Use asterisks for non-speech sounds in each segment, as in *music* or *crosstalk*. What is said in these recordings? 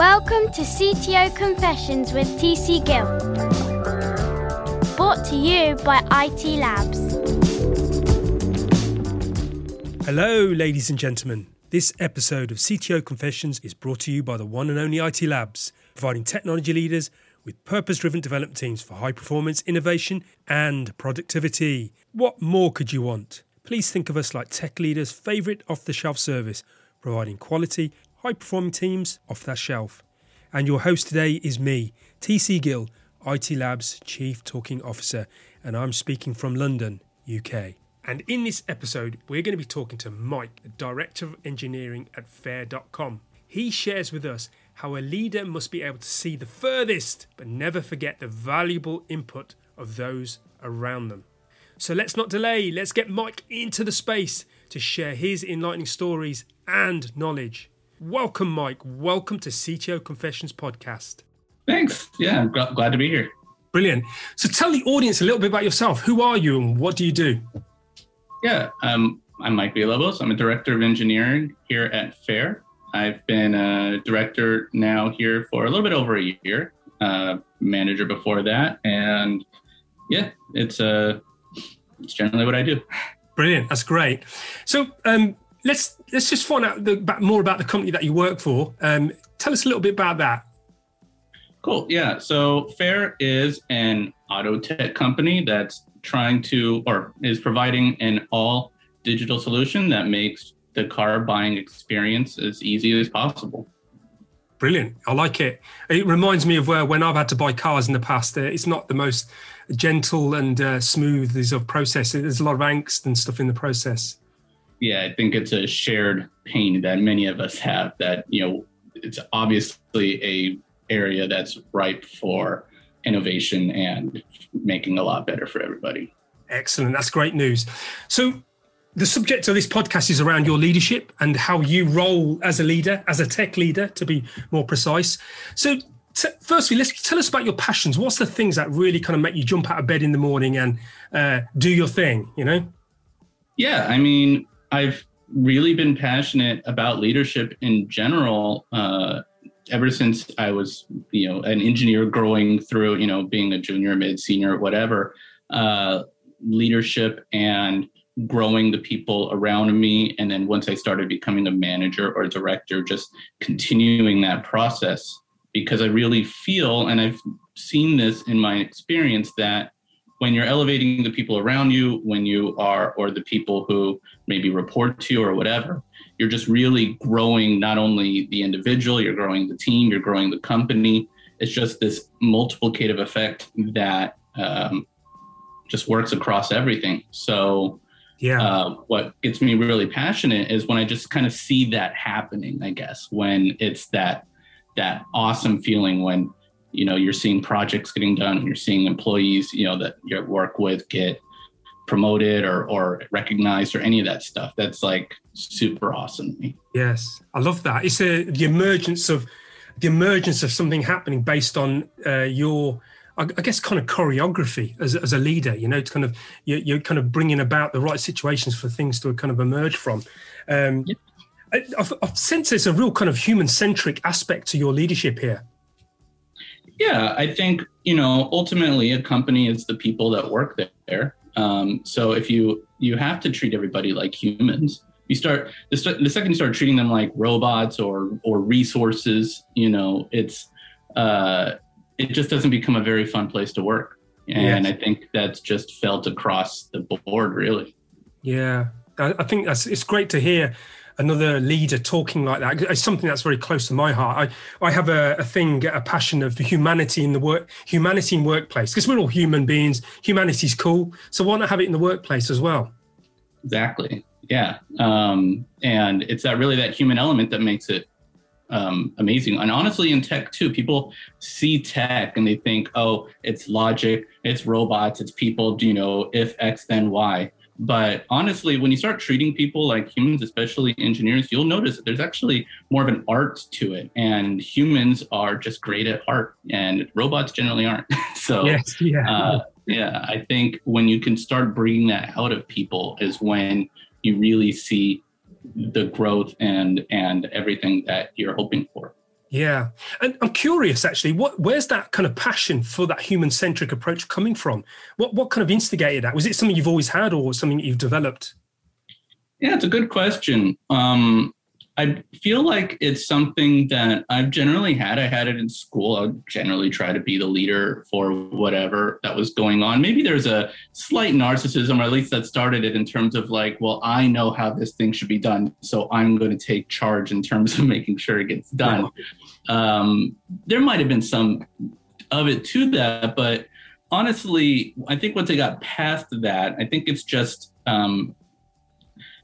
Welcome to CTO Confessions with TC Gill. Brought to you by IT Labs. Hello, ladies and gentlemen. This episode of CTO Confessions is brought to you by the one and only IT Labs, providing technology leaders with purpose driven development teams for high performance, innovation, and productivity. What more could you want? Please think of us like tech leaders' favourite off the shelf service, providing quality, high performing teams off that shelf. And your host today is me, TC Gill, IT Labs Chief Talking Officer, and I'm speaking from London, UK. And in this episode, we're going to be talking to Mike, the Director of Engineering at Fair.com. He shares with us how a leader must be able to see the furthest, but never forget the valuable input of those around them. So let's not delay, let's get Mike into the space to share his enlightening stories and knowledge. Welcome, Mike. Welcome to CTO Confessions podcast. Thanks. Yeah, I'm gl- glad to be here. Brilliant. So tell the audience a little bit about yourself. Who are you and what do you do? Yeah, um, I'm Mike Villalobos. I'm a director of engineering here at Fair. I've been a director now here for a little bit over a year, uh, manager before that, and yeah, it's uh, it's generally what I do. Brilliant. That's great. So um, let's let's just find out the, about, more about the company that you work for. Um, tell us a little bit about that. Cool. Yeah. So Fair is an auto tech company that's trying to or is providing an all digital solution that makes the car buying experience as easy as possible. Brilliant. I like it. It reminds me of where when I've had to buy cars in the past, uh, it's not the most gentle and uh, smooth as of process. There's a lot of angst and stuff in the process. Yeah, I think it's a shared pain that many of us have that, you know, it's obviously a area that's ripe for innovation and making a lot better for everybody. Excellent. That's great news. So the subject of this podcast is around your leadership and how you roll as a leader, as a tech leader, to be more precise. So, t- firstly, let's tell us about your passions. What's the things that really kind of make you jump out of bed in the morning and uh, do your thing? You know? Yeah, I mean, I've really been passionate about leadership in general. Uh, ever since I was, you know, an engineer growing through, you know, being a junior, mid, senior, whatever, uh, leadership and growing the people around me and then once i started becoming a manager or director just continuing that process because i really feel and i've seen this in my experience that when you're elevating the people around you when you are or the people who maybe report to you or whatever you're just really growing not only the individual you're growing the team you're growing the company it's just this multiplicative effect that um, just works across everything so yeah. Uh, what gets me really passionate is when I just kind of see that happening. I guess when it's that that awesome feeling when you know you're seeing projects getting done, and you're seeing employees you know that you work with get promoted or or recognized or any of that stuff. That's like super awesome to me. Yes, I love that. It's a, the emergence of the emergence of something happening based on uh, your I guess kind of choreography as, as a leader, you know, it's kind of you're, you're, kind of bringing about the right situations for things to kind of emerge from. Um, yeah. I, I've, I've sensed there's a real kind of human centric aspect to your leadership here. Yeah, I think you know ultimately a company is the people that work there. Um, so if you you have to treat everybody like humans, you start the, the second you start treating them like robots or or resources, you know, it's uh, it just doesn't become a very fun place to work. And yes. I think that's just felt across the board, really. Yeah, I think that's it's great to hear another leader talking like that. It's something that's very close to my heart. I, I have a, a thing, a passion of humanity in the work, humanity in workplace, because we're all human beings. Humanity's cool, so why not have it in the workplace as well? Exactly. Yeah, um, and it's that really that human element that makes it um, amazing. And honestly, in tech too, people see tech and they think, oh, it's logic, it's robots, it's people, do you know, if X, then Y. But honestly, when you start treating people like humans, especially engineers, you'll notice that there's actually more of an art to it. And humans are just great at art, and robots generally aren't. *laughs* so, *laughs* yes, yeah. Uh, yeah, I think when you can start bringing that out of people is when you really see the growth and and everything that you're hoping for. Yeah, and I'm curious actually, what where's that kind of passion for that human centric approach coming from? What what kind of instigated that? Was it something you've always had, or something you've developed? Yeah, it's a good question. Um, I feel like it's something that I've generally had. I had it in school. I would generally try to be the leader for whatever that was going on. Maybe there's a slight narcissism, or at least that started it in terms of like, well, I know how this thing should be done, so I'm going to take charge in terms of *laughs* making sure it gets done. Um, there might have been some of it to that, but honestly, I think once I got past that, I think it's just um,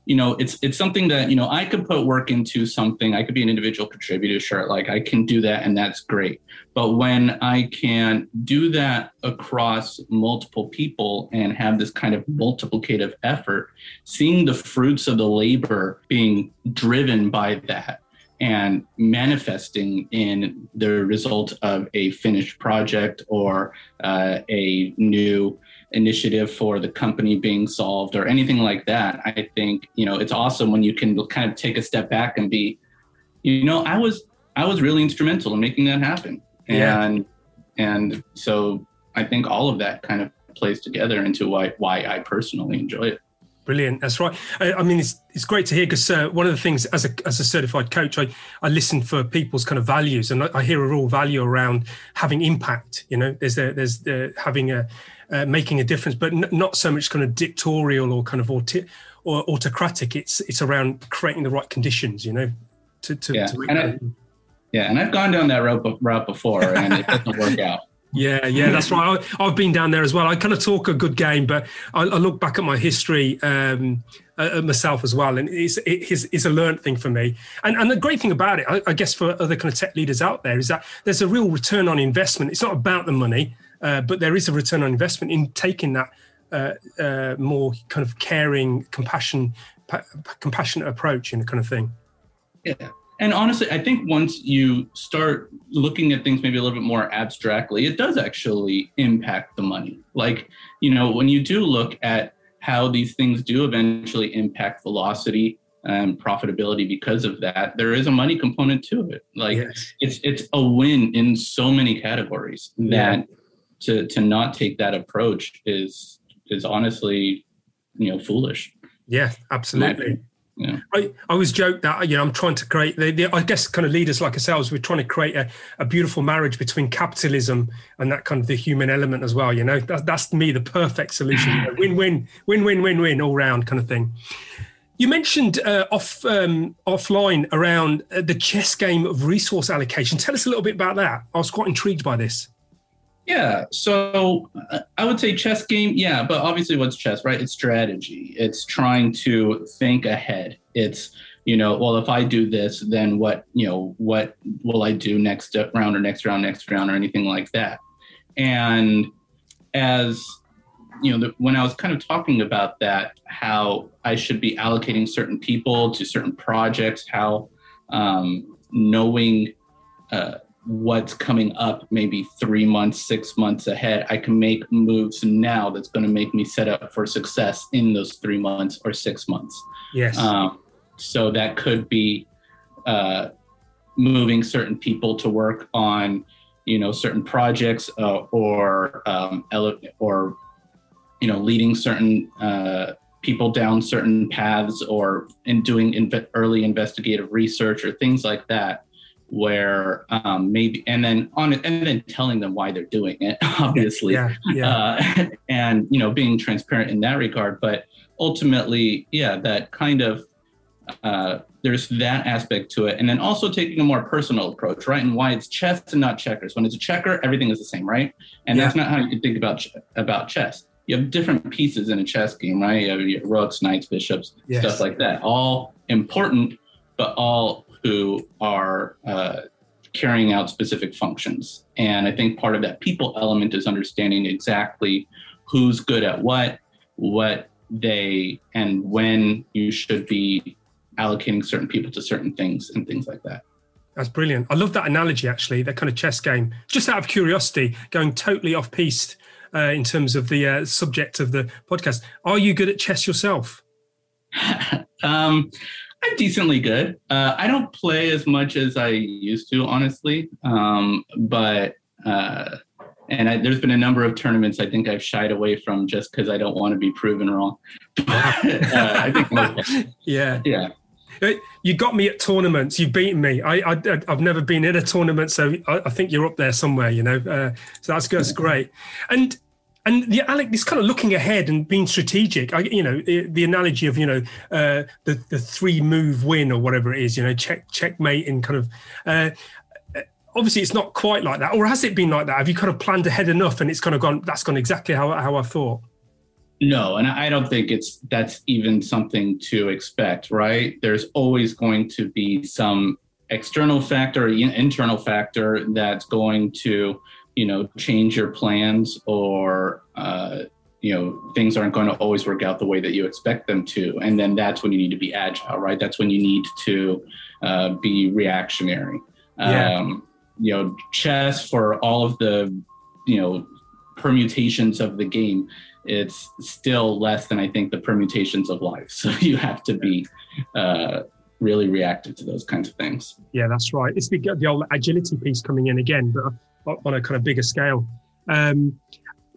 you know it's it's something that you know i could put work into something. I could be an individual contributor sure like i can do that and that's great. But when i can do that across multiple people and have this kind of multiplicative effort seeing the fruits of the labor being driven by that and manifesting in the result of a finished project or uh, a new initiative for the company being solved or anything like that i think you know it's awesome when you can kind of take a step back and be you know i was i was really instrumental in making that happen yeah. and and so i think all of that kind of plays together into why why i personally enjoy it Brilliant. That's right. I, I, mean, it's it's great to hear because uh, one of the things as a as a certified coach, I I listen for people's kind of values, and I, I hear a real value around having impact. You know, there's a, there's the, having a uh, making a difference, but n- not so much kind of dictatorial or kind of auti- or autocratic. It's it's around creating the right conditions, you know, to to, yeah. to and I, yeah, and I've gone down that route route before, and it doesn't work out. Yeah, yeah, that's right. I, have been down there as well. I kind of talk a good game, but I, I look back at my history um, uh, myself as well, and it's, it's, it's a learned thing for me. And, and the great thing about it, I, I, guess, for other kind of tech leaders out there, is that there's a real return on investment. It's not about the money. Uh, but there is a return on investment in taking that uh, uh, more kind of caring, compassion, pa- compassionate approach and kind of thing. Yeah. And honestly, I think once you start looking at things maybe a little bit more abstractly, it does actually impact the money. Like, you know, when you do look at how these things do eventually impact velocity and profitability because of that, there is a money component to it. Like yes. it's it's a win in so many categories that yeah to to not take that approach is is honestly you know foolish. Yeah absolutely. Yeah. I, I always joke that you know I'm trying to create the, the, I guess kind of leaders like ourselves we're trying to create a, a beautiful marriage between capitalism and that kind of the human element as well you know? That, that's to me the perfect solution. You know, *laughs* win win win win win win all round kind of thing. You mentioned uh, off um, offline around uh, the chess game of resource allocation. Tell us a little bit about that. I was quite intrigued by this yeah. So uh, I would say chess game. Yeah. But obviously, what's chess, right? It's strategy. It's trying to think ahead. It's, you know, well, if I do this, then what, you know, what will I do next round or next round, next round or anything like that? And as, you know, when I was kind of talking about that, how I should be allocating certain people to certain projects, how um, knowing, uh, what's coming up maybe three months, six months ahead. I can make moves now that's going to make me set up for success in those three months or six months. Yes. Um, so that could be uh, moving certain people to work on, you know, certain projects uh, or um, ele- or you know leading certain uh, people down certain paths or in doing inv- early investigative research or things like that where um, maybe and then on it and then telling them why they're doing it *laughs* obviously. Yeah, yeah. Uh, and you know being transparent in that regard. But ultimately yeah that kind of uh, there's that aspect to it. And then also taking a more personal approach right? And why it's chess and not checkers. When it's a checker everything is the same right? And yeah. that's not how you think about ch- about chess. You have different pieces in a chess game right? You have your rooks knights bishops yes. stuff like that. All important but all who are uh, carrying out specific functions. And I think part of that people element is understanding exactly who's good at what, what they, and when you should be allocating certain people to certain things and things like that. That's brilliant. I love that analogy, actually, that kind of chess game. Just out of curiosity, going totally off piste uh, in terms of the uh, subject of the podcast. Are you good at chess yourself? *laughs* um, I'm decently good. Uh, I don't play as much as I used to, honestly. Um, but uh, and I, there's been a number of tournaments I think I've shied away from just because I don't want to be proven wrong. *laughs* uh, I think, *laughs* yeah, yeah. You got me at tournaments. You've beaten me. I, I have never been in a tournament, so I, I, think you're up there somewhere. You know, uh, so that's that's great. And and the Alec, this kind of looking ahead and being strategic. I, you know, the, the analogy of you know uh, the the three move win or whatever it is. You know, check checkmate and kind of. Uh, obviously, it's not quite like that, or has it been like that? Have you kind of planned ahead enough, and it's kind of gone? That's gone exactly how how I thought. No, and I don't think it's that's even something to expect, right? There's always going to be some external factor, internal factor that's going to you know change your plans or uh, you know things aren't going to always work out the way that you expect them to. And then that's when you need to be agile right? That's when you need to uh, be reactionary. Yeah. um, you know chess for all of the you know permutations of the game it's still less than i think the permutations of life. *laughs* So you have to be uh, really reactive to those kinds of things. Yeah that's right. It's the, the old agility piece coming in again but on a kind of bigger scale. Um,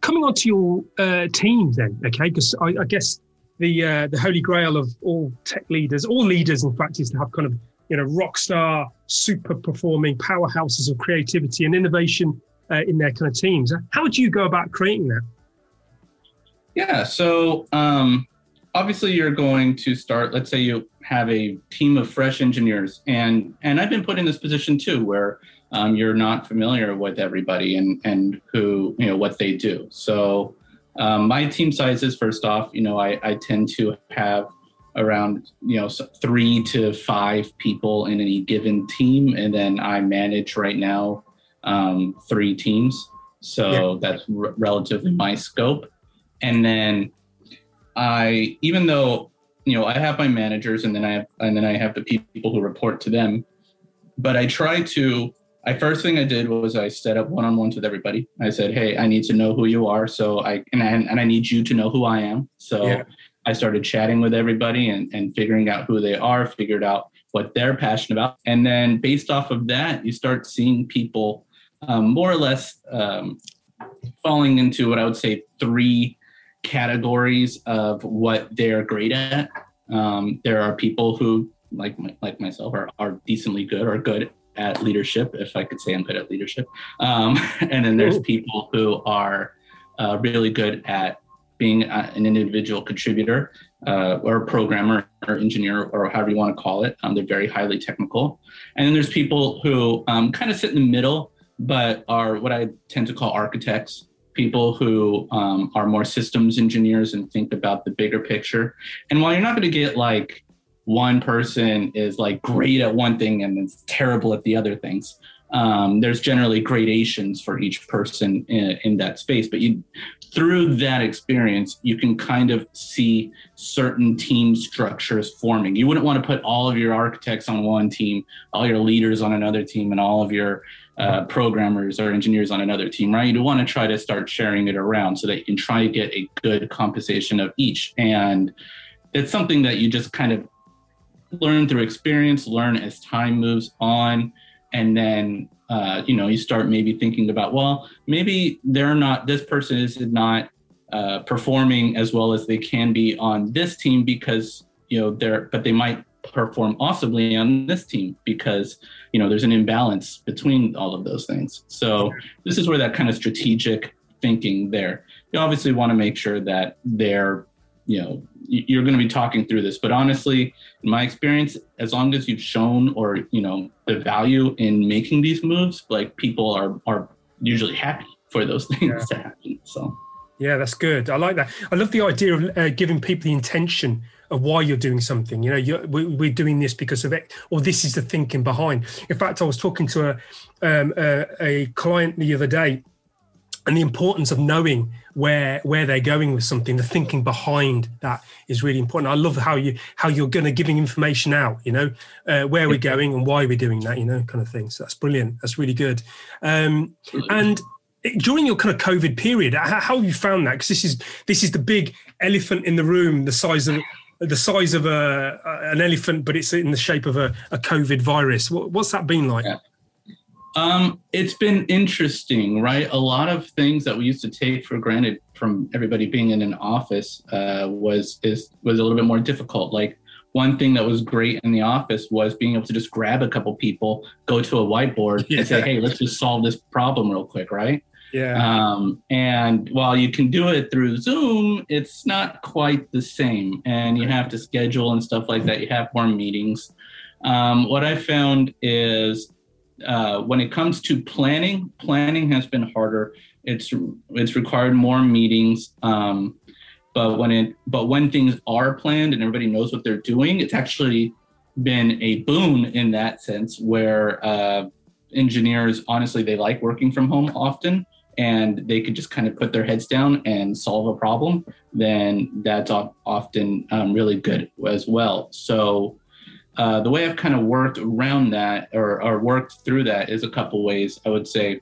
coming on to your uh, team then, okay? Because I, I, guess the uh, the holy grail of all tech leaders, all leaders, in fact, is to have kind of you know rock star, super performing powerhouses of creativity and innovation uh, in their kind of teams. How would you go about creating that? Yeah, so um, obviously you're going to start. Let's say you have a team of fresh engineers, and and I've been put in this position too, where um, you're not familiar with everybody and and who you know what they do. So um, my team sizes, first off, you know, I, I tend to have around you know three to five people in any given team, and then I manage right now um, three teams. So yeah. that's r- relatively my scope. And then I, even though you know, I have my managers, and then I have and then I have the people who report to them. But I try to I first thing I did was I set up one on ones with everybody. I said, "Hey, I need to know who you are, so I and I, and I need you to know who I am." So yeah. I started chatting with everybody and and figuring out who they are, figured out what they're passionate about, and then based off of that, you start seeing people um, more or less um, falling into what I would say three categories of what they're great at. Um, there are people who like like myself are, are decently good or good at leadership, if I could say I'm good at leadership. Um, *laughs* and then there's people who are uh, really good at being uh, an individual contributor uh, or programmer or engineer or however you want to call it. Um, they're very highly technical. And then there's people who um, kind of sit in the middle, but are what I tend to call architects. People who um, are more systems engineers and think about the bigger picture. And while you're not going to get like one person is like great at one thing and is terrible at the other things. Um, there's generally gradations for each person in, in, that space, but you through that experience, you can kind of see certain team structures forming. You wouldn't want to put all of your architects on one team, all your leaders on another team, and all of your uh, programmers or engineers on another team, right? You want to try to start sharing it around so that you can try to get a good compensation of each. And it's something that you just kind of learn through experience, learn as time moves on, and then uh, you know you start maybe thinking about well maybe they're not this person is not uh, performing as well as they can be on this team because you know they're but they might perform awesomely on this team because you know there's an imbalance between all of those things. So this is where that kind of strategic thinking there. You obviously want to make sure that they're you know you're going to be talking through this but honestly in my experience as long as you've shown or you know the value in making these moves like people are are usually happy for those *laughs* things yeah. to happen so. Yeah that's good. I like that. I love the idea of uh, giving people the intention of why you're doing something. You know you're, we're doing this because of it or this is the thinking behind. In fact i was talking to a um, a, a client the other day and the importance of knowing where where they're going with something the thinking behind that is really important. I love how you how you're going to giving information out you know uh, where we're going and why we're doing that you know kind of thing. So that's brilliant. That's really good. Um, and during your kind of covid period how, how have you found that? Because this is this is the big elephant in the room the size of the size of a an elephant, but it's in the shape of a, a COVID virus. What, what's that been like? Yeah. Um, it's been interesting, right? A lot of things that we used to take for granted from everybody being in an office uh, was is was a little bit more difficult. Like one thing that was great in the office was being able to just grab a couple people, go to a whiteboard, yeah. and say, "Hey, let's just solve this problem real quick," right? Yeah. Um, and while you can do it through Zoom, it's not quite the same, and you have to schedule and stuff like that. You have more meetings. Um, what I found is uh, when it comes to planning, planning has been harder. It's it's required more meetings. Um, but when it but when things are planned and everybody knows what they're doing, it's actually been a boon in that sense. Where uh, engineers honestly they like working from home often and they could just kind of put their heads down and solve a problem, then that's often um, really good as well. So uh, the way I've kind of worked around that or, or worked through that is a couple ways. I would say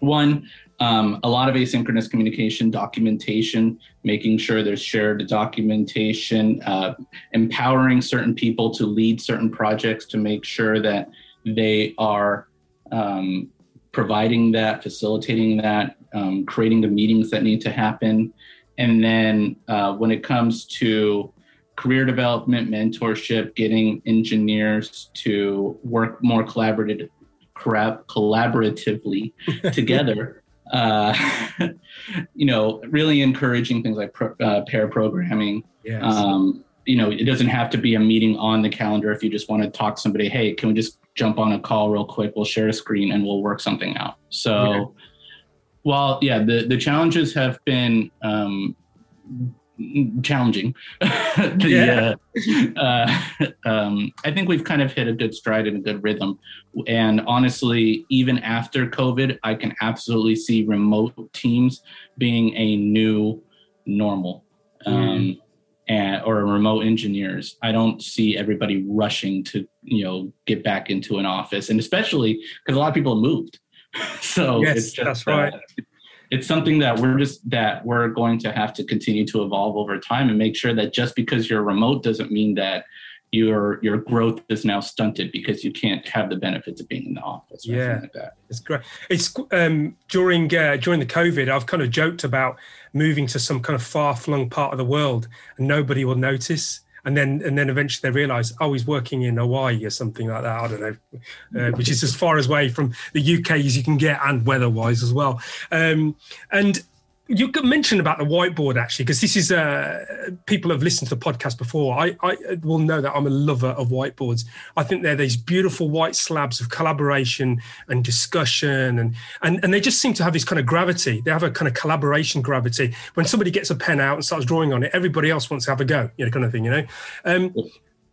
one, um, a lot of asynchronous communication, documentation, making sure there's shared documentation, uh, empowering certain people to lead certain projects to make sure that they are um, providing that, facilitating that, um, creating the meetings that need to happen. And then uh, when it comes to career development, mentorship, getting engineers to work more collaborative, collaboratively *laughs* together. Uh, *laughs* you know, really encouraging things like pro, uh, pair programming. Yes. Um, you know, it doesn't have to be a meeting on the calendar. If you just want to talk to somebody, hey, can we just jump on a call real quick? We'll share a screen and we'll work something out. So, okay. while yeah, the the challenges have been um, challenging. *laughs* the, yeah. uh, uh, um, I think we've kind of hit a good stride and a good rhythm. And honestly, even after COVID, I can absolutely see remote teams being a new normal. Um, mm. and, or remote engineers. I don't see everybody rushing to, you know, get back into an office, and especially because a lot of people moved. *laughs* so yes, it's just, that's right. Uh, it's something that we're just that we're going to have to continue to evolve over time and make sure that just because you're remote doesn't mean that your your growth is now stunted because you can't have the benefits of being in the office. yeah, like it's great. It's um, during uh, during the COVID, I've kind of joked about moving to some kind of far flung part of the world and nobody will notice and then and then eventually they realize oh he's working in hawaii or something like that. I don't know uh, which is as far away from the uk as you can get and weather wise as well. Um, and you mentioned about the whiteboard actually, because this is uh, people have listened to the podcast before. I, I will know that I'm a lover of whiteboards. I think they're these beautiful white slabs of collaboration and discussion, and and and they just seem to have this kind of gravity. They have a kind of collaboration gravity. When somebody gets a pen out and starts drawing on it, everybody else wants to have a go, you know, kind of thing, you know. Um,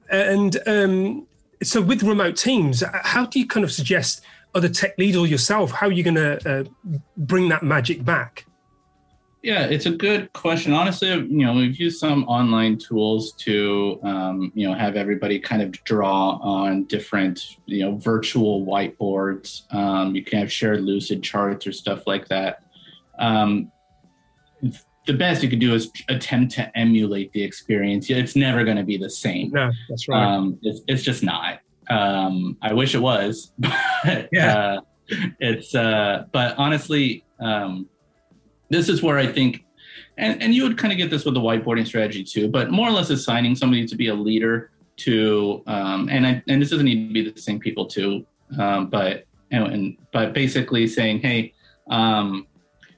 and um, so with remote teams, how do you kind of suggest other tech leaders or yourself how are you going to uh, bring that magic back? Yeah, it's a good question. Honestly, you know, we've used some online tools to, um, you know, have everybody kind of draw on different, you know, virtual whiteboards. Um, you can have shared lucid charts or stuff like that. Um, the best you could do is attempt to emulate the experience. It's never going to be the same. No, that's right. Um, it's, it's just not. Um, I wish it was, *laughs* but yeah. Uh, it's. Uh, but honestly, um, this is where I think, and, and you would kind of get this with the whiteboarding strategy too, but more or less assigning somebody to be a leader to, um, and I, and this doesn't need to be the same people too, um, but and, and but basically saying, hey, um,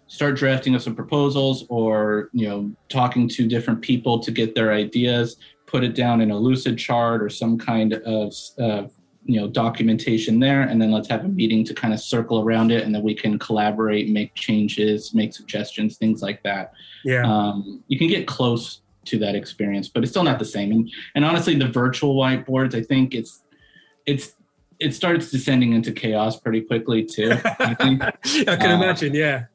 start drafting up some proposals or you know talking to different people to get their ideas put it down in a lucid chart or some kind of uh, you know documentation there and then let's have a meeting to kind of circle around it and then we can collaborate make changes make suggestions things like that. Yeah. Um, you can get close to that experience but it's still not the same. And, and honestly the virtual whiteboards i think it's it's it starts descending into chaos pretty quickly too i, think. *laughs* I can uh, imagine yeah.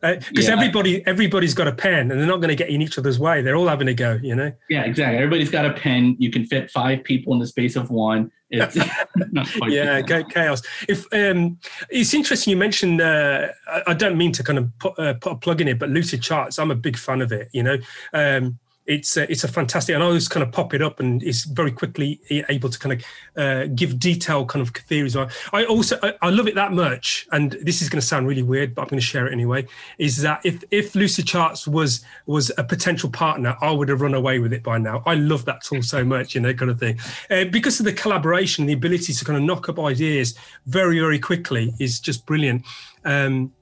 Because uh, yeah. everybody everybody's got a pen and they're not going to get in each other's way. They're all having a go you know? Yeah exactly. Everybody's got a pen. You can fit five people in the space of one it's *laughs* yeah chaos. If um it's interesting you mentioned uh, I, I, don't mean to kind of put, uh, put a plug in it but lucid charts i'm a big fan of it you know? Um it's uh, it's a fantastic, and I always kind of pop it up, and it's very quickly able to kind of uh, give detailed kind of theories. I also I, I love it that much, and this is going to sound really weird, but I'm going to share it anyway. Is that if if Lucid Charts was was a potential partner, I would have run away with it by now. I love that tool so much, you know, kind of thing, uh, because of the collaboration, the ability to kind of knock up ideas very very quickly is just brilliant. Um,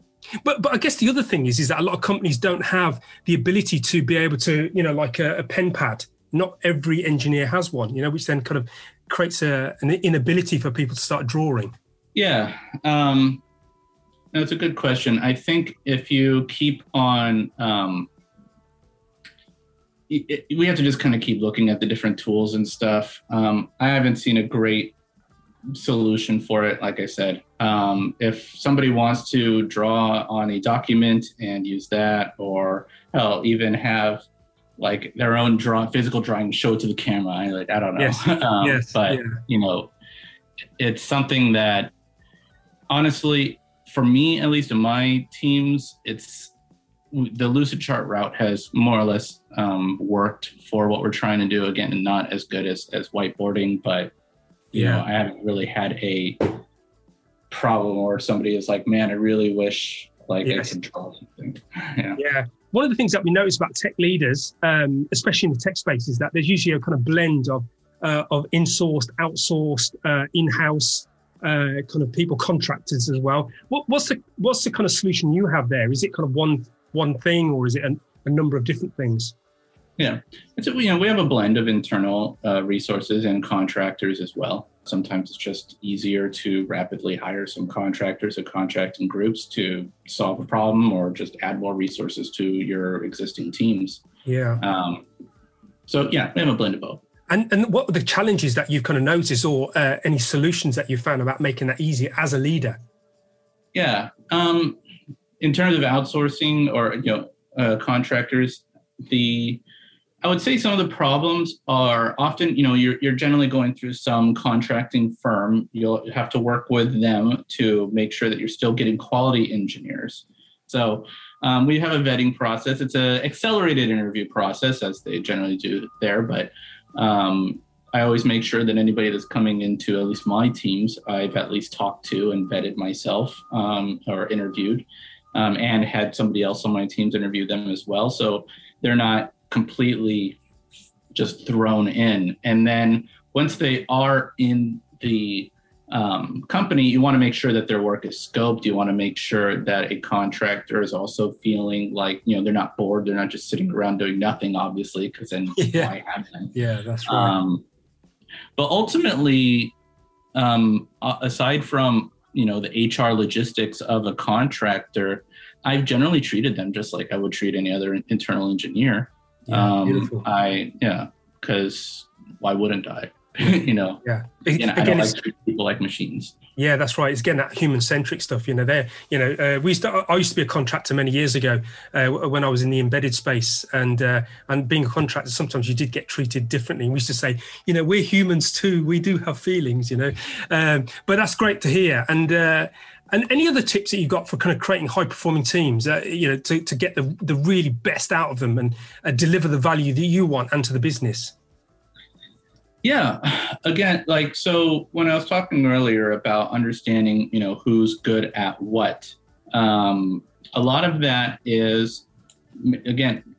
but but I guess the other thing is is that a lot of companies don't have the ability to be able to you know like a, a pen pad. Not every engineer has one, you know, which then kind of creates a, an inability for people to start drawing. Yeah, um, that's a good question. I think if you keep on, um, it, we have to just kind of keep looking at the different tools and stuff. Um, I haven't seen a great solution for it. Like I said, um, if somebody wants to draw on a document and use that, or hell, even have like their own draw physical drawing show it to the camera. I like I don't know. Yes. *laughs* um, yes. But Yeah. you know, it's something that honestly, for me at least in my teams, it's the lucid chart route has more or less um, worked for what we're trying to do. Again, not as good as as whiteboarding, but you Yeah. know, I haven't really had a problem or somebody is like, "Man, I really wish like Yes. I could draw something." *laughs* yeah. Yeah. One of the things that we notice about tech leaders, um, especially in the tech space, is that there's usually a kind of blend of uh, of in-sourced, outsourced, uh, in-house uh, kind of people, contractors as well. What, what's the what's the kind of solution you have there? Is it kind of one one thing, or is it a, a number of different things? Yeah, it's a, you know we have a blend of internal uh, resources and contractors as well. Sometimes it's just easier to rapidly hire some contractors or contracting groups to solve a problem, or just add more resources to your existing teams. Yeah. Um, so yeah, we have a blend of both. And and what are the challenges that you've kind of noticed, or uh, any solutions that you've found about making that easier as a leader? Yeah. Um, in terms of outsourcing or you know uh, contractors, the I would say some of the problems are often you know you're you're generally going through some contracting firm. You'll have to work with them to make sure that you're still getting quality engineers. So um, we have a vetting process. It's an accelerated interview process, as they generally do there. But um, I always make sure that anybody that's coming into at least my teams, I've at least talked to and vetted myself um, or interviewed, um, and had somebody else on my teams interview them as well. So they're not completely just thrown in. And then once they are in the um, company, you want to make sure that their work is scoped. You want to make sure that a contractor is also feeling like you know they're not bored. They're not just sitting around doing nothing, obviously, because then *laughs* Yeah. why have them? Yeah, that's Um, but ultimately, um, aside from you know the HR logistics of a contractor, I've generally treated them just like I would treat any other internal engineer. Yeah, um. I yeah, because why wouldn't I? *laughs* you know, yeah. again, I Again, don't it's- like people like machines. Yeah, that's right. It's again that human centric stuff. You know, there. You know, uh, we used to, I used to be a contractor many years ago uh, when I was in the embedded space, and uh, and being a contractor, sometimes you did get treated differently. We used to say, you know, we're humans too. We do have feelings. You know, um, but that's great to hear. And uh, and any other tips that you've got for kind of creating high performing teams? Uh, you know, to to get the the really best out of them and uh, deliver the value that you want and to the business. Yeah, again, like so when I was talking earlier about understanding, you know, who's good at what, um, a lot of that is, again,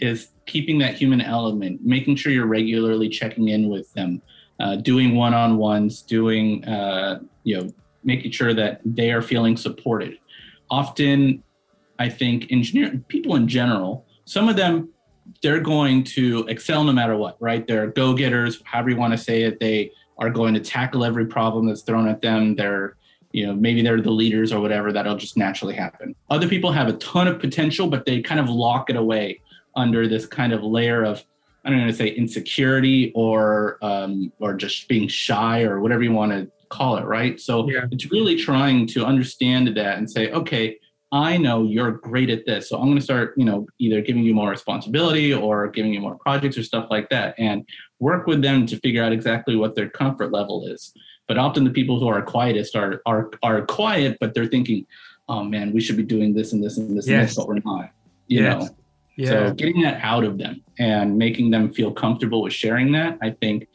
is keeping that human element, making sure you're regularly checking in with them, uh, doing one-on-ones, doing, uh, you know, making sure that they are feeling supported. Often, I think engineer people in general, some of them they're going to excel no matter what, right? They're go getters, however you want to say it. They are going to tackle every problem that's thrown at them. They're, you know, maybe they're the leaders or whatever. That'll just naturally happen. Other people have a ton of potential, but they kind of lock it away under this kind of layer of, I don't know, say insecurity or um, or just being shy or whatever you want to call it, right? So Yeah. it's really trying to understand that and say, okay, I know you're great at this. So I'm going to start, you know, either giving you more responsibility or giving you more projects or stuff like that and work with them to figure out exactly what their comfort level is. But often the people who are quietest are are are quiet, but they're thinking, oh man, we should be doing this and this and this and this, but we're not. You Yes. know. Yeah. So getting that out of them and making them feel comfortable with sharing that, I think,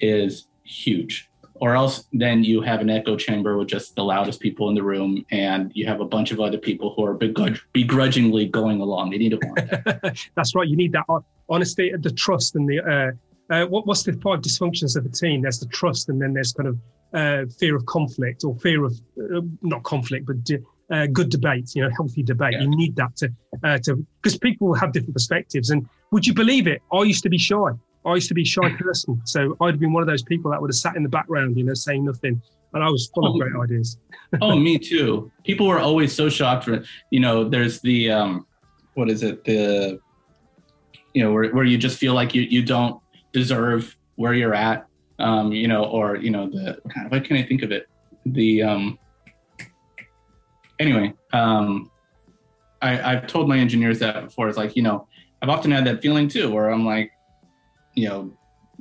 is huge. Or else then you have an echo chamber with just the loudest people in the room, and you have a bunch of other people who are begrudg- begrudgingly going along. They need to want that. *laughs* That's right. You need that honesty, the trust, and the uh, uh, what, what's the five dysfunctions of a team? There's the trust, and then there's kind of uh, fear of conflict or fear of uh, not conflict, but uh, good debate. You know, healthy debate. Yeah. You need that to uh, to because people have different perspectives. And would you believe it? I used to be shy. I used to be a shy person, so I'd have been one of those people that would have sat in the background, you know, saying nothing. And I was full oh, of great ideas. *laughs* oh, me too. People were always so shocked. For, you know, there's the um, what is it? The you know where, where you just feel like you you don't deserve where you're at. Um, you know, or you know the kind of what can I think of it? The um, anyway, um, I, I've told my engineers that before. It's like, you know, I've often had that feeling too, where I'm like, you know,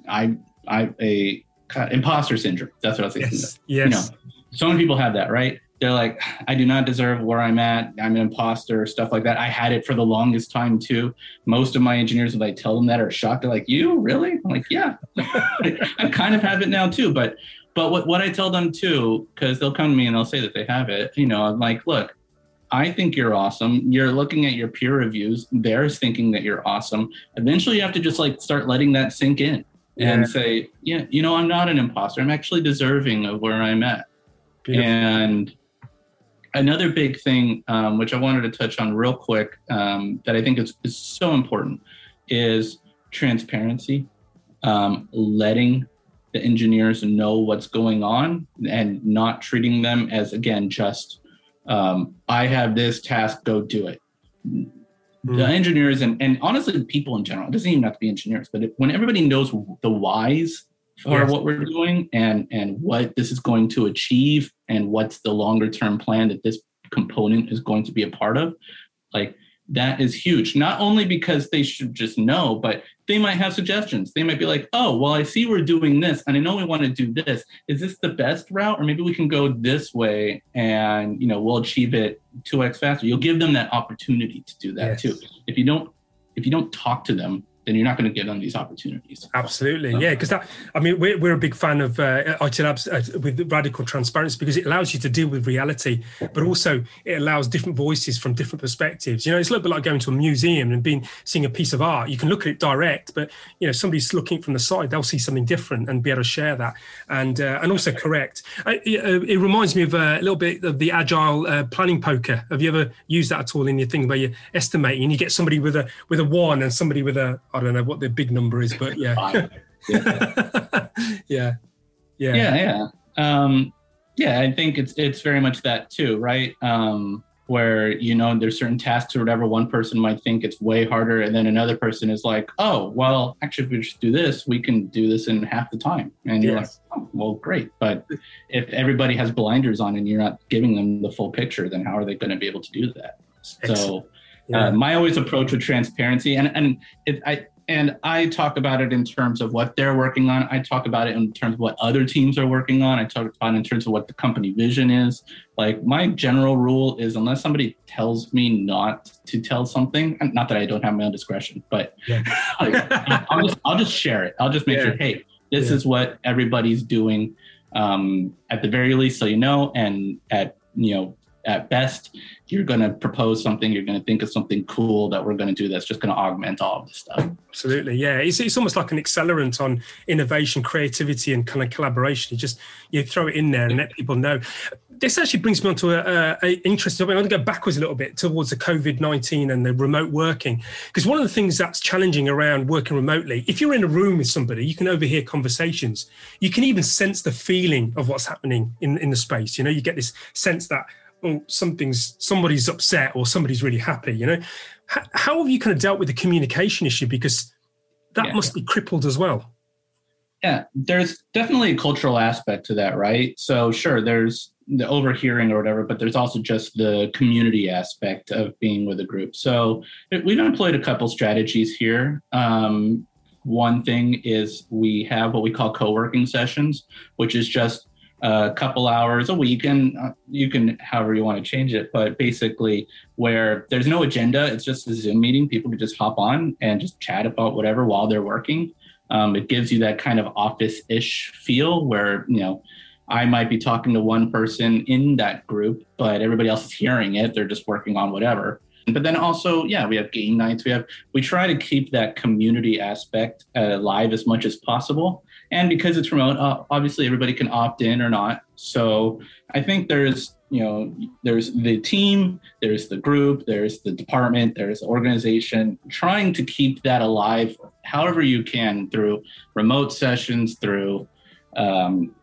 I I a imposter syndrome. That's what I was thinking. Yes. yes. You know, so many people have that, right? They're like, I do not deserve where I'm at. I'm an imposter, stuff like that. I had it for the longest time too. Most of my engineers, if I tell them that, are shocked. They're like, "You really?" I'm like, "Yeah." *laughs* I kind of have it now too, but but what, what I tell them too, because they'll come to me and they'll say that they have it, you know, I'm like, look, I think you're awesome. You're looking at your peer reviews. They're thinking that you're awesome. Eventually, you have to just like start letting that sink in yeah. and say, yeah, you know, I'm not an imposter. I'm actually deserving of where I'm at. Beautiful. And another big thing, um, which I wanted to touch on real quick, um, that I think is, is so important, is transparency. Um, letting the engineers know what's going on and not treating them as again just um, I have this task, go do it. Mm. The engineers and, and honestly, people in general, it doesn't even have to be engineers, but when everybody knows the whys for yes. what we're doing and and what this is going to achieve and what's the longer term plan that this component is going to be a part of, like that is huge. Not only because they should just know, but they might have suggestions. They might be like, oh, well, I see we're doing this and I know we want to do this. Is this the best route? Or maybe we can go this way and, you know, we'll achieve it 2x faster. You'll give them that opportunity to do that yes. too. If you don't, if you don't talk to them then you're not going to give them these opportunities. Absolutely, so. yeah. Because that, I mean, we're, we're a big fan of uh, IT Labs uh, with radical transparency because it allows you to deal with reality, but also it allows different voices from different perspectives. You know, it's a little bit like going to a museum and being seeing a piece of art. You can look at it direct, but you know, somebody's looking from the side, they'll see something different and be able to share that and uh, and also correct. It, uh, it, reminds me of uh, a little bit of the agile uh, planning poker. Have you ever used that at all in your thing where you're estimating and you get somebody with a with a one and somebody with a I don't know what the big number is, but yeah. yeah. *laughs* yeah. Yeah. Yeah. Yeah. Um, yeah. I think it's, it's very much that too, right? Um, where, you know, there's certain tasks or whatever, one person might think it's way harder. And then another person is like, oh, well, actually, if we just do this, we can do this in half the time. And you're yes. like, oh, well, great. But if everybody has blinders on and you're not giving them the full picture, then how are they going to be able to do that? Excellent. So, yeah. uh, my always approach with transparency and and it, I and I talk about it in terms of what they're working on. I talk about it in terms of what other teams are working on. I talk about it in terms of what the company vision is. Like my general rule is unless somebody tells me not to tell something, not that I don't have my own discretion, but yeah. *laughs* like, I'll just I'll just share it. I'll just make yeah. sure, hey, this yeah. is what everybody's doing um, at the very least, so you know, and at you know at best, you're going to propose something, you're going to think of something cool that we're going to do that's just going to augment all of this stuff. Absolutely, yeah. It's, it's almost like an accelerant on innovation, creativity, and kind of collaboration. You just you throw it in there and let people know. This actually brings me on to a, interesting. I want to go backwards a little bit towards the COVID nineteen and the remote working, because one of the things that's challenging around working remotely, if you're in a room with somebody, you can overhear conversations. You can even sense the feeling of what's happening in in the space. You know, you get this sense that oh, something's somebody's upset or somebody's really happy. You know, how, how have you kind of dealt with the communication issue because that yeah. must be crippled as well. Yeah, there's definitely a cultural aspect to that, right? So sure, there's the overhearing or whatever, but there's also just the community aspect of being with a group. So we've employed a couple strategies here. Um, one thing is we have what we call co-working sessions, which is just a couple hours a week, and uh, you can however you want to change it. But basically, where there's no agenda, it's just a Zoom meeting. People can just hop on and just chat about whatever while they're working. Um, it gives you that kind of office-ish feel where you know I might be talking to one person in that group, but everybody else is hearing it. They're just working on whatever. But then also, yeah, we have game nights. We have we try to keep that community aspect uh, alive as much as possible. And because it's remote, uh, obviously everybody can opt in or not. So I think there's you know there's the team, there's the group, there's the department, there's the organization. Trying to keep that alive, however you can, through remote sessions, through um,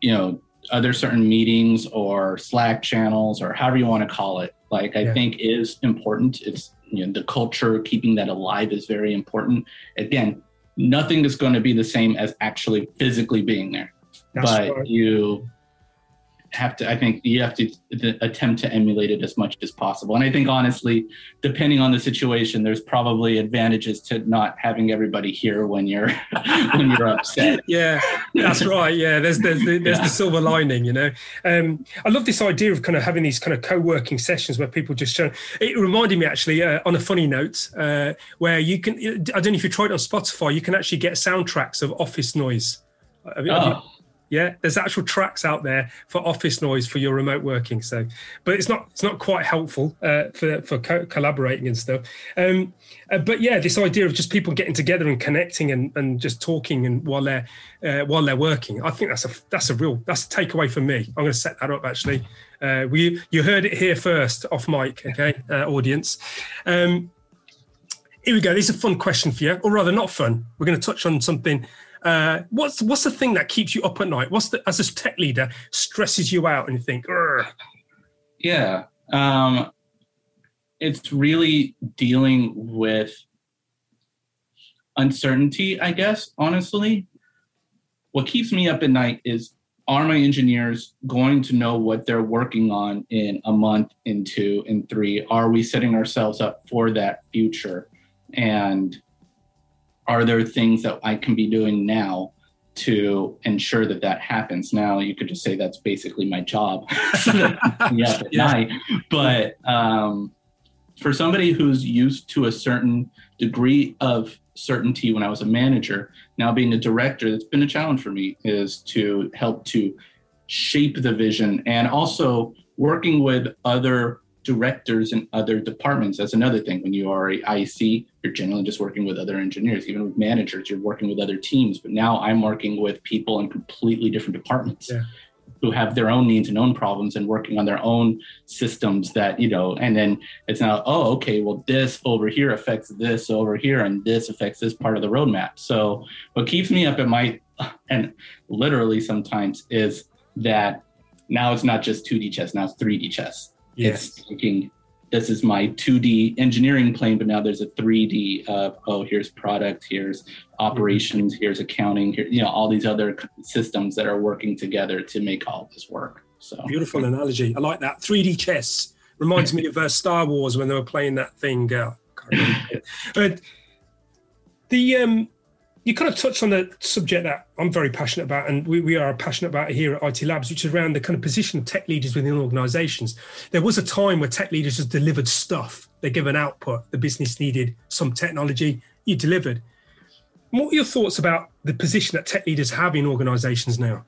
you know other certain meetings or Slack channels or however you want to call it like I yeah. think is important. It's you know the culture keeping that alive is very important. Again, nothing is going to be the same as actually physically being there. That's but right. you have to i think you have to attempt to emulate it as much as possible. And i think honestly depending on the situation there's probably advantages to not having everybody here when you're *laughs* when you're upset. *laughs* Yeah that's right. Yeah there's there's the, there's yeah. the silver lining you know? Um, i love this idea of kind of having these kind of co-working sessions where people just show it reminded me actually uh, on a funny note uh, where you can i don't know if you tried it on spotify you can actually get soundtracks of office noise. Have oh. have you, yeah, there's actual tracks out there for office noise for your remote working. So, but it's not it's not quite helpful uh, for for co- collaborating and stuff. Um, uh, but yeah, this idea of just people getting together and connecting and, and just talking and while they're uh, while they're working, I think that's a that's a real that's a takeaway for me. I'm going to set that up actually. Uh, we you heard it here first off mic, okay, uh, audience. Um, here we go. This is a fun question for you, or rather, not fun. We're going to touch on something uh, what's what's the thing that keeps you up at night? What's the as a tech leader stresses you out and you think, Urgh. yeah, um, it's really dealing with uncertainty. I guess honestly, what keeps me up at night is are my engineers going to know what they're working on in a month, in two, in three? Are we setting ourselves up for that future? And are there things that I can be doing now to ensure that that happens? Now you could just say that's basically my job. *laughs* yeah, at night. But um, for somebody who's used to a certain degree of certainty when I was a manager, now being a director, that's been a challenge for me is to help to shape the vision and also working with other directors in other departments. That's another thing. When you are a IC, you're generally just working with other engineers. Even with managers, you're working with other teams. But now I'm working with people in completely different departments. Yeah. Who have their own needs and own problems and working on their own systems that, you know, and then it's now, oh, okay, well, this over here affects this over here, and this affects this part of the roadmap. So, what keeps me up at night, and literally sometimes, is that now it's not just 2D chess, now it's 3D chess Yes. It's thinking this is my 2D engineering plane, but now there's a 3D of oh, here's product, here's operations, here's accounting, here, you know, all these other systems that are working together to make all this work. So beautiful analogy. I like that. 3D chess reminds me of uh, Star Wars when they were playing that thing. Uh, *laughs* but the um, you kind of touched on the subject that I'm very passionate about, and we, we are passionate about here at IT Labs, which is around the kind of position of tech leaders within organizations. There was a time where tech leaders just delivered stuff, they give an output, the business needed some technology, you delivered. What are your thoughts about the position that tech leaders have in organizations now?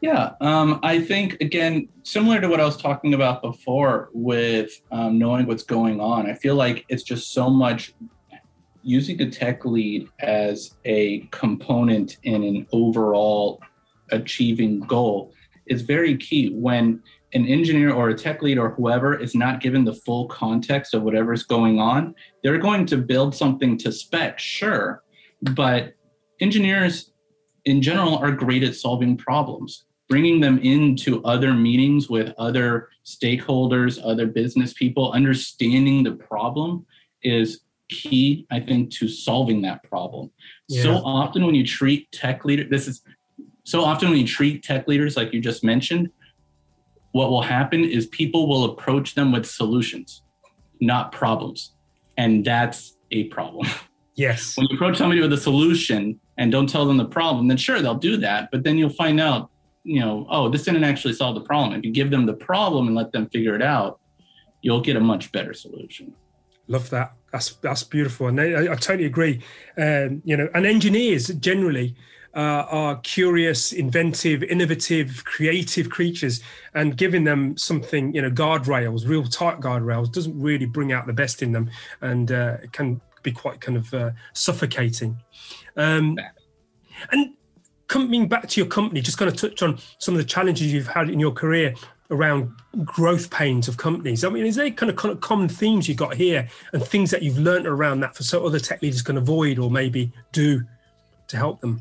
Yeah, um, I think again, similar to what I was talking about before with um, knowing what's going on, I feel like it's just so much using a tech lead as a component in an overall achieving goal is very key. When an engineer or a tech lead or whoever is not given the full context of whatever's going on they're going to build something to spec sure but engineers in general are great at solving problems bringing them into other meetings with other stakeholders other business people. Understanding the problem is key, I think, to solving that problem. Yeah. So often when you treat tech leaders, this is so often when you treat tech leaders like you just mentioned, what will happen is people will approach them with solutions, not problems. And that's a problem. *laughs* Yes. When you approach somebody with a solution and don't tell them the problem, then sure they'll do that, but then you'll find out, you know, oh, this didn't actually solve the problem. If you give them the problem and let them figure it out, you'll get a much better solution. Love that. That's that's beautiful, and I, I totally agree. Um, you know, and engineers generally uh, are curious, inventive, innovative, creative creatures, and giving them something, you know, guardrails, real tight guardrails, doesn't really bring out the best in them, and uh, can be quite kind of uh, suffocating. Um, and coming back to your company, just kind of touch on some of the challenges you've had in your career around growth pains of companies. I mean, is there kind of, kind of common themes you've got here and things that you've learned around that for so other tech leaders can avoid or maybe do to help them?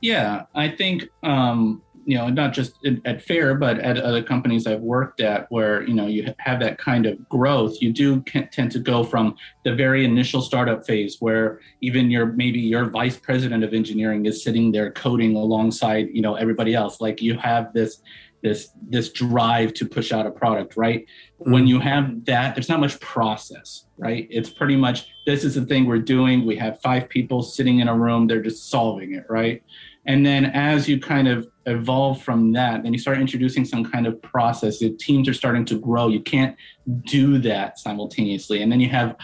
Yeah, I think um, you know not just at Fair, but at other companies I've worked at, where you know you have that kind of growth. You do tend to go from the very initial startup phase, where even your maybe your vice president of engineering is sitting there coding alongside you know everybody else. Like you have this this this drive to push out a product right? Mm-hmm. when you have that there's not much process right? It's pretty much this is the thing we're doing. We have five people sitting in a room. They're just solving it right? And then as you kind of evolve from that then you start introducing some kind of process. The teams are starting to grow. You can't do that simultaneously. And then you have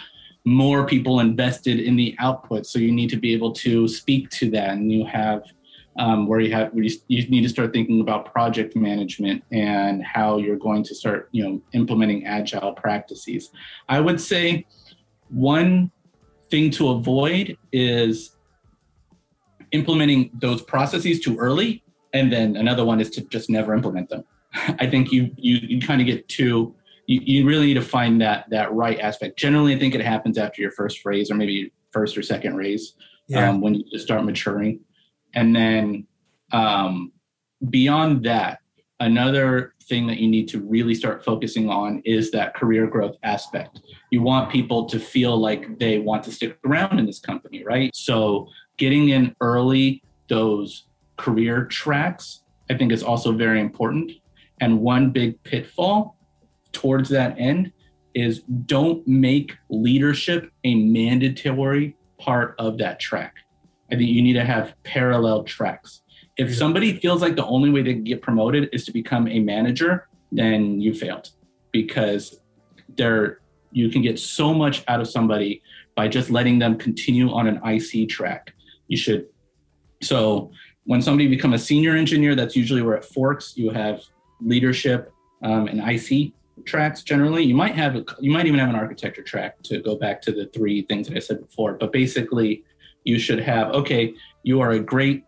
more people invested in the output. So you need to be able to speak to that. And you have um, where you have where you, you need to start thinking about project management and how you're going to start you know implementing agile practices. I would say one thing to avoid is implementing those processes too early and then another one is to just never implement them. *laughs* I think you you, you kind of get too you, you really need to find that that right aspect. Generally i think it happens after your first raise or maybe first or second raise yeah. um, when you just start maturing and then um, beyond that, another thing that you need to really start focusing on is that career growth aspect. You want people to feel like they want to stick around in this company, right? So getting in early those career tracks, I think is also very important. And one big pitfall towards that end is don't make leadership a mandatory part of that track. I think you need to have parallel tracks. If somebody feels like the only way to get promoted is to become a manager, then you failed because there you can get so much out of somebody by just letting them continue on an IC track. You should so when somebody become a senior engineer, that's usually where it forks. You have leadership um, and IC tracks generally. You might have a, you might even have an architecture track to go back to the three things that I said before. But basically, you should have okay, you are a great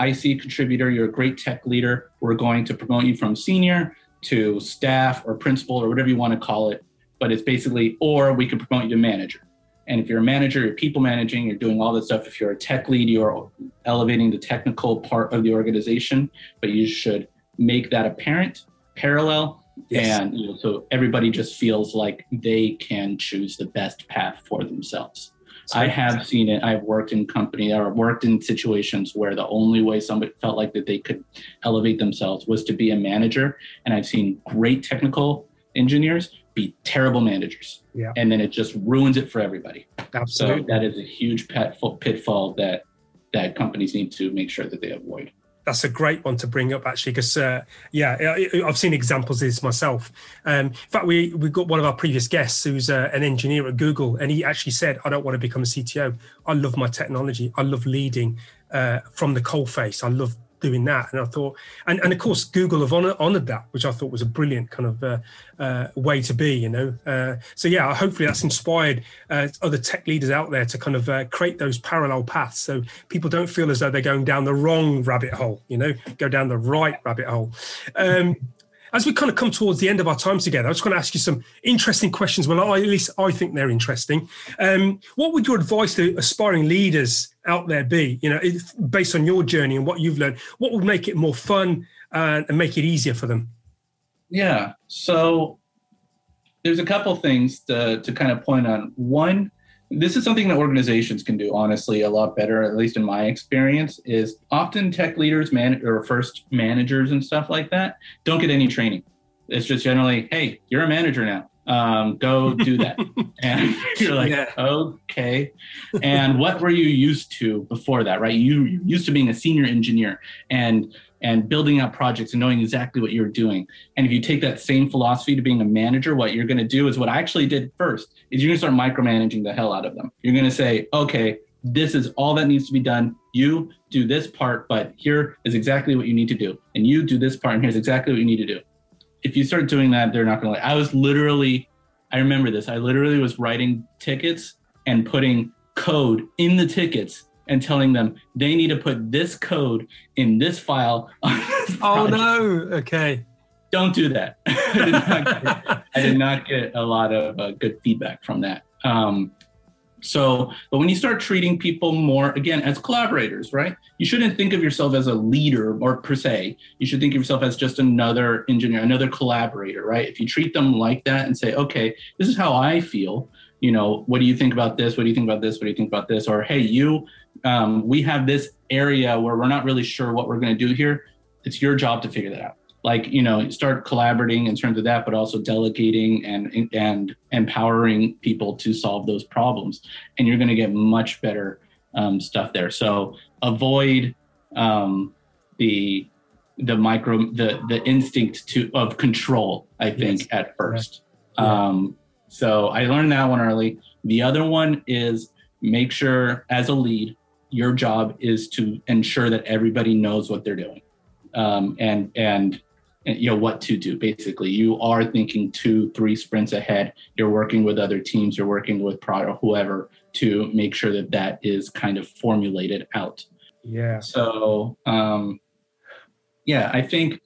IC contributor, you're a great tech leader. We're going to promote you from senior to staff or principal or whatever you want to call it. But it's basically, or we can promote you to manager. And if you're a manager, you're people managing, you're doing all this stuff. If you're a tech lead, you're elevating the technical part of the organization, but you should make that apparent, parallel, yes. and you know, so everybody just feels like they can choose the best path for themselves. I have seen it. I've worked in company or worked in situations where the only way somebody felt like that they could elevate themselves was to be a manager. And I've seen great technical engineers be terrible managers. Yeah. And then it just ruins it for everybody. Absolutely. So that is a huge pitfall that that companies need to make sure that they avoid that's a great one to bring up actually because uh, yeah i've seen examples of this myself. Um, in fact we we got one of our previous guests who's uh, an engineer at google and he actually said i don't want to become a cto i love my technology. I love leading uh, from the coal face i love doing that. And I thought, and, and of course, Google have honor, honored that, which I thought was a brilliant kind of uh, uh, way to be, you know. Uh, so yeah, hopefully that's inspired uh, other tech leaders out there to kind of uh, create those parallel paths, so people don't feel as though they're going down the wrong rabbit hole, you know, go down the right rabbit hole. Um, as we kind of come towards the end of our time together, I just want to ask you some interesting questions. Well, I, at least I think they're interesting. Um, what would your advice to aspiring leaders out there be? You know, based on your journey and what you've learned, what would make it more fun uh, and make it easier for them? Yeah. So there's a couple things to, to kind of point on. One, this is something that organizations can do honestly a lot better at least in my experience is often tech leaders man or first managers and stuff like that don't get any training it's just generally hey you're a manager now Um, go do that. *laughs* and you're like, Yeah. okay. And what were you used to before that, right? You you used to being a senior engineer and and building out projects and knowing exactly what you're doing. And if you take that same philosophy to being a manager, what you're going to do is what I actually did first is you're going to start micromanaging the hell out of them. You're going to say, okay, this is all that needs to be done. You do this part, but here is exactly what you need to do. And you do this part, and here's exactly what you need to do. If you start doing that, they're not going to like. I was literally, I remember this. I literally was writing tickets and putting code in the tickets and telling them they need to put this code in this file. this Oh no. Okay. Don't do that. *laughs* I, did not get, *laughs* I did not get a lot of uh, good feedback from that. Um, so, but when you start treating people more, again, as collaborators, right? You shouldn't think of yourself as a leader or per se. You should think of yourself as just another engineer, another collaborator, right? If you treat them like that and say, okay, this is how I feel, you know, what do you think about this? What do you think about this? What do you think about this? Or, hey, you, um, we have this area where we're not really sure what we're going to do here. It's your job to figure that out like you know start collaborating in terms of that but also delegating and and empowering people to solve those problems and you're going to get much better um, stuff there so avoid um, the the micro the the instinct to of control i think Yes. at first Yeah. um, so i learned that one early the other one is make sure as a lead your job is to ensure that everybody knows what they're doing um, and and and, you know what to do basically. You are thinking two three sprints ahead. You're working with other teams you're working with product whoever to make sure that that is kind of formulated out. Yeah. so um, yeah i think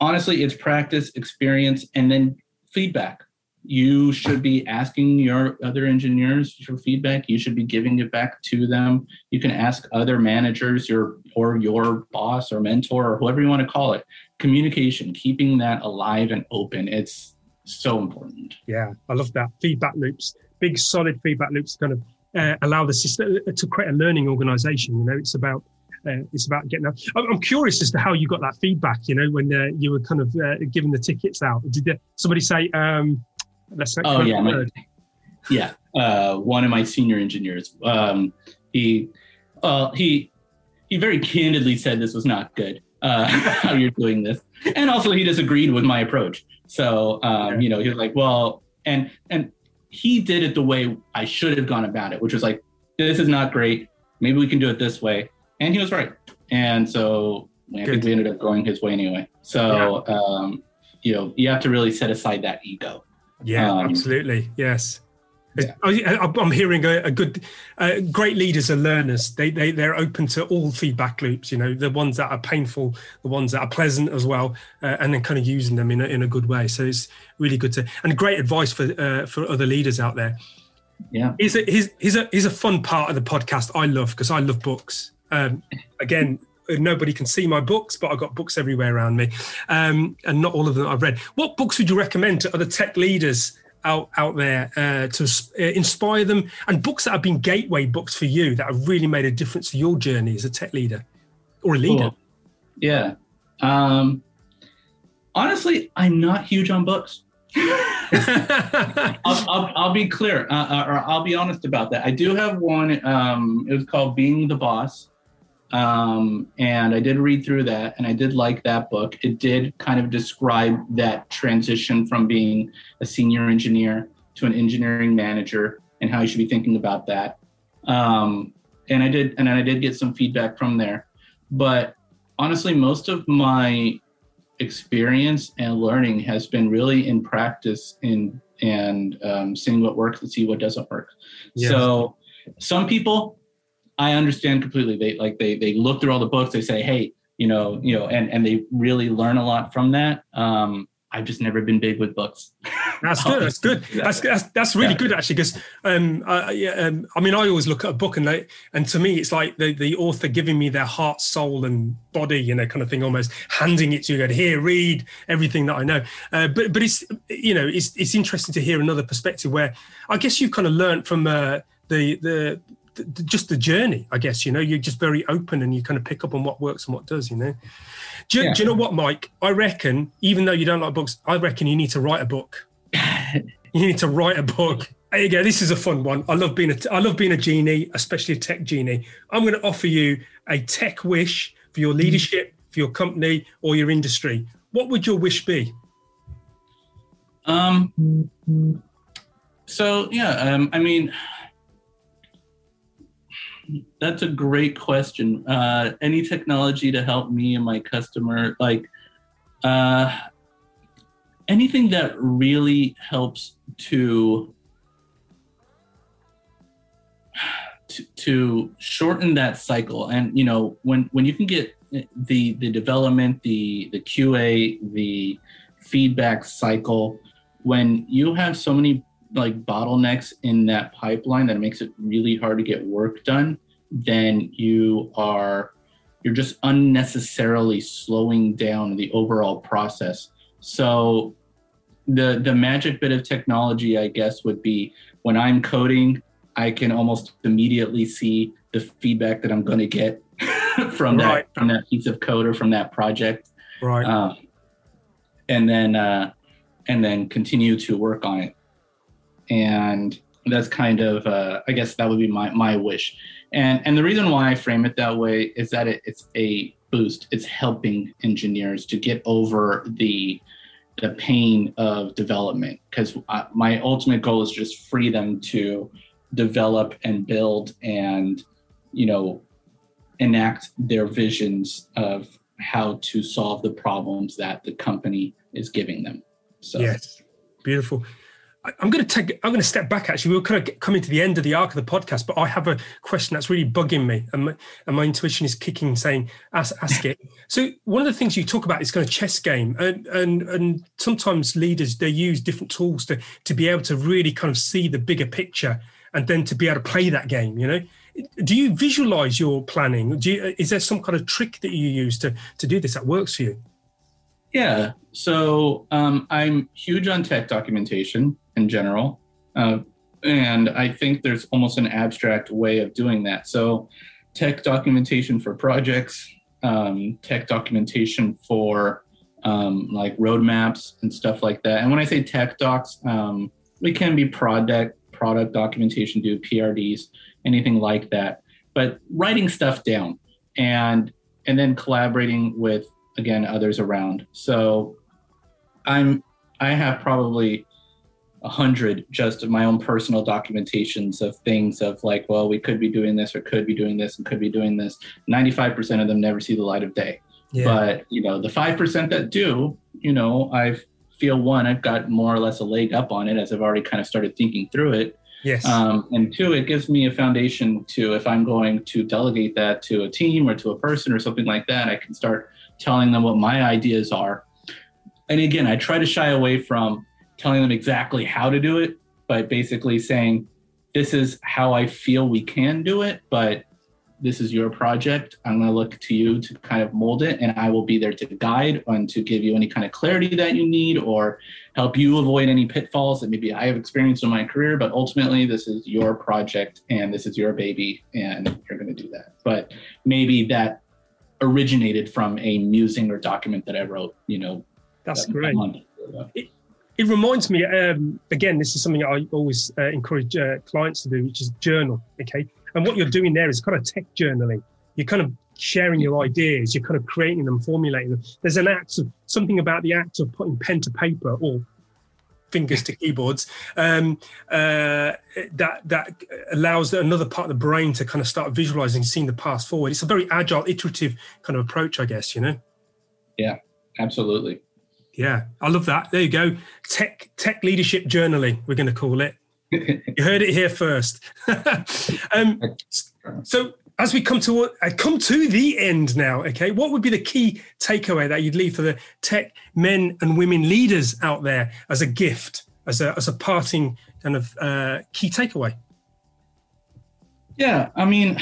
honestly it's practice experience and then feedback you should be asking your other engineers for feedback you should be giving it back to them you can ask other managers your or your boss or mentor or whoever you want to call it communication keeping that alive and open it's so important Yeah, I love that. Feedback loops, big solid feedback loops kind of uh, allow the system to create a learning organization. You know, it's about uh, it's about getting that. I'm curious as to how you got that feedback. You know, when uh, you were kind of uh, giving the tickets out, did somebody say, um, "Let's Oh, yeah, my- yeah uh, one of my senior engineers um, he uh, he he very candidly said this was not good uh, *laughs* how you're doing this. And also he disagreed with my approach. So um, Yeah. you know he was like well and and he did it the way i should have gone about it which was like this is not great. Maybe we can do it this way. And he was right. And so i Good. think we ended up going his way anyway. So um, you know you have to really set aside that ego Yeah, Um, absolutely. Yes. Yeah. I, I'm hearing a, a good, uh, great leaders are learners. They, they, they're open to all feedback loops, you know, the ones that are painful, the ones that are pleasant as well, uh, and then kind of using them in a, in a good way. So it's really good to, and great advice for, uh, for other leaders out there. yeah Here's a, here's, here's a, here's a fun part of the podcast I love because I love books. Um, again, nobody can see my books, but I've got books everywhere around me, um, and not all of them I've read. What books would you recommend to other tech leaders out out there uh, to uh, inspire them, and books that have been gateway books for you that have really made a difference to your journey as a tech leader or a leader? Cool. Yeah. Um, honestly, I'm not huge on books. *laughs* I'll, I'll, I'll be clear, uh, uh, or I'll be honest about that. I do have one. Um, it was called Being the Boss. Um, and I did read through that and I did like that book. It did kind of describe that transition from being a senior engineer to an engineering manager and how you should be thinking about that. Um, and I did, and I did get some feedback from there. But honestly, most of my experience and learning has been really in practice in and um, seeing what works and see what doesn't work. Yeah. So some people I understand completely. They like they they look through all the books. They say, hey, you know, you know, and and they really learn a lot from that. Um, I've just never been big with books. *laughs* That's good. That's good. *laughs* That's that's, that's really Yeah. good actually. Because um, I, yeah, um, I mean, I always look at a book and they, and to me, it's like the the author giving me their heart, soul, and body, you know, kind of thing, almost handing it to you. Go here, read everything that I know. Uh, but but it's you know, it's it's interesting to hear another perspective where I guess you've kind of learned from uh, the the. The- Just the journey, I guess. You know, you're just very open, and you kind of pick up on what works and what does. You know, do you, Yeah. do you know what, Mike? I reckon, even though you don't like books, I reckon you need to write a book. *laughs* you need to write a book. There you go. This is a fun one. I love being a I love being a genie, especially a tech genie. I'm going to offer you a tech wish for your leadership, for your company, or your industry. What would your wish be? Um. So yeah, um, I mean, that's a great question. Uh, any technology to help me and my customer, like uh, anything that really helps to, *sighs* to to shorten that cycle. And you know, when when you can get the the development, the the QA, the feedback cycle, when you have so many like bottlenecks in that pipeline that makes it really hard to get work done, then you are you're just unnecessarily slowing down the overall process. So the the magic bit of technology, I guess, would be when I'm coding, I can almost immediately see the feedback that I'm going to get *laughs* from right. that from that piece of code or from that project. Right. Um, and then uh, and then continue to work on it and that's kind of uh, i guess that would be my, my wish. And and the reason why i frame it that way is that it, it's a boost. It's helping engineers to get over the the pain of development because my ultimate goal is just free them to develop and build and you know enact their visions of how to solve the problems that the company is giving them. So yes. Beautiful I'm going to take. I'm going to step back. Actually, we're kind of coming to the end of the arc of the podcast, but I have a question that's really bugging me, and my, and my intuition is kicking, saying, "Ask, ask it." *laughs* so one of the things you talk about is kind of chess game, and and and sometimes leaders they use different tools to to be able to really kind of see the bigger picture, and then to be able to play that game. You know, do you visualize your planning? Do you, is there some kind of trick that you use to to do this that works for you? Yeah. So um, I'm huge on tech documentation in general. Uh, and I think there's almost an abstract way of doing that. So, tech documentation for projects, um, tech documentation for um, like roadmaps and stuff like that. And when I say tech docs, um, we can be product product documentation, do PRDs, anything like that. But writing stuff down and and then collaborating with again others around. So I'm I have probably a hundred just of my own personal documentations of things of like, well, we could be doing this or could be doing this and could be doing this. 95% of them never see the light of day. Yeah. But, you know, the 5% that do, you know, I feel one, I've got more or less a leg up on it as I've already kind of started thinking through it. Yes. Um, and two, it gives me a foundation to, if I'm going to delegate that to a team or to a person or something like that, I can start telling them what my ideas are. And again, I try to shy away from telling them exactly how to do it, but basically saying, this is how I feel we can do it, but this is your project. I'm going to look to you to kind of mold it, and I will be there to guide and to give you any kind of clarity that you need or help you avoid any pitfalls that maybe I have experienced in my career. But ultimately, this is your project and this is your baby, and you're going to do that. But maybe that originated from a musing or document that I wrote, you know. That's great. it reminds me um, again this is something i always uh, encourage uh, clients to do which is journal okay? And what you're doing there is kind of tech journaling. You're kind of sharing your ideas you're kind of creating them formulating them. There's an act of something about the act of putting pen to paper or fingers to keyboards um, uh, that that allows another part of the brain to kind of start visualizing seeing the path forward it's a very agile iterative kind of approach i guess you know yeah absolutely yeah, I love that. There you go. Tech tech leadership journaling. We're going to call it. *laughs* you heard it here first. *laughs* um, so as we come to uh, come to the end now, okay, what would be the key takeaway that you'd leave for the tech men and women leaders out there as a gift, as a as a parting kind of uh, key takeaway? Yeah, I mean,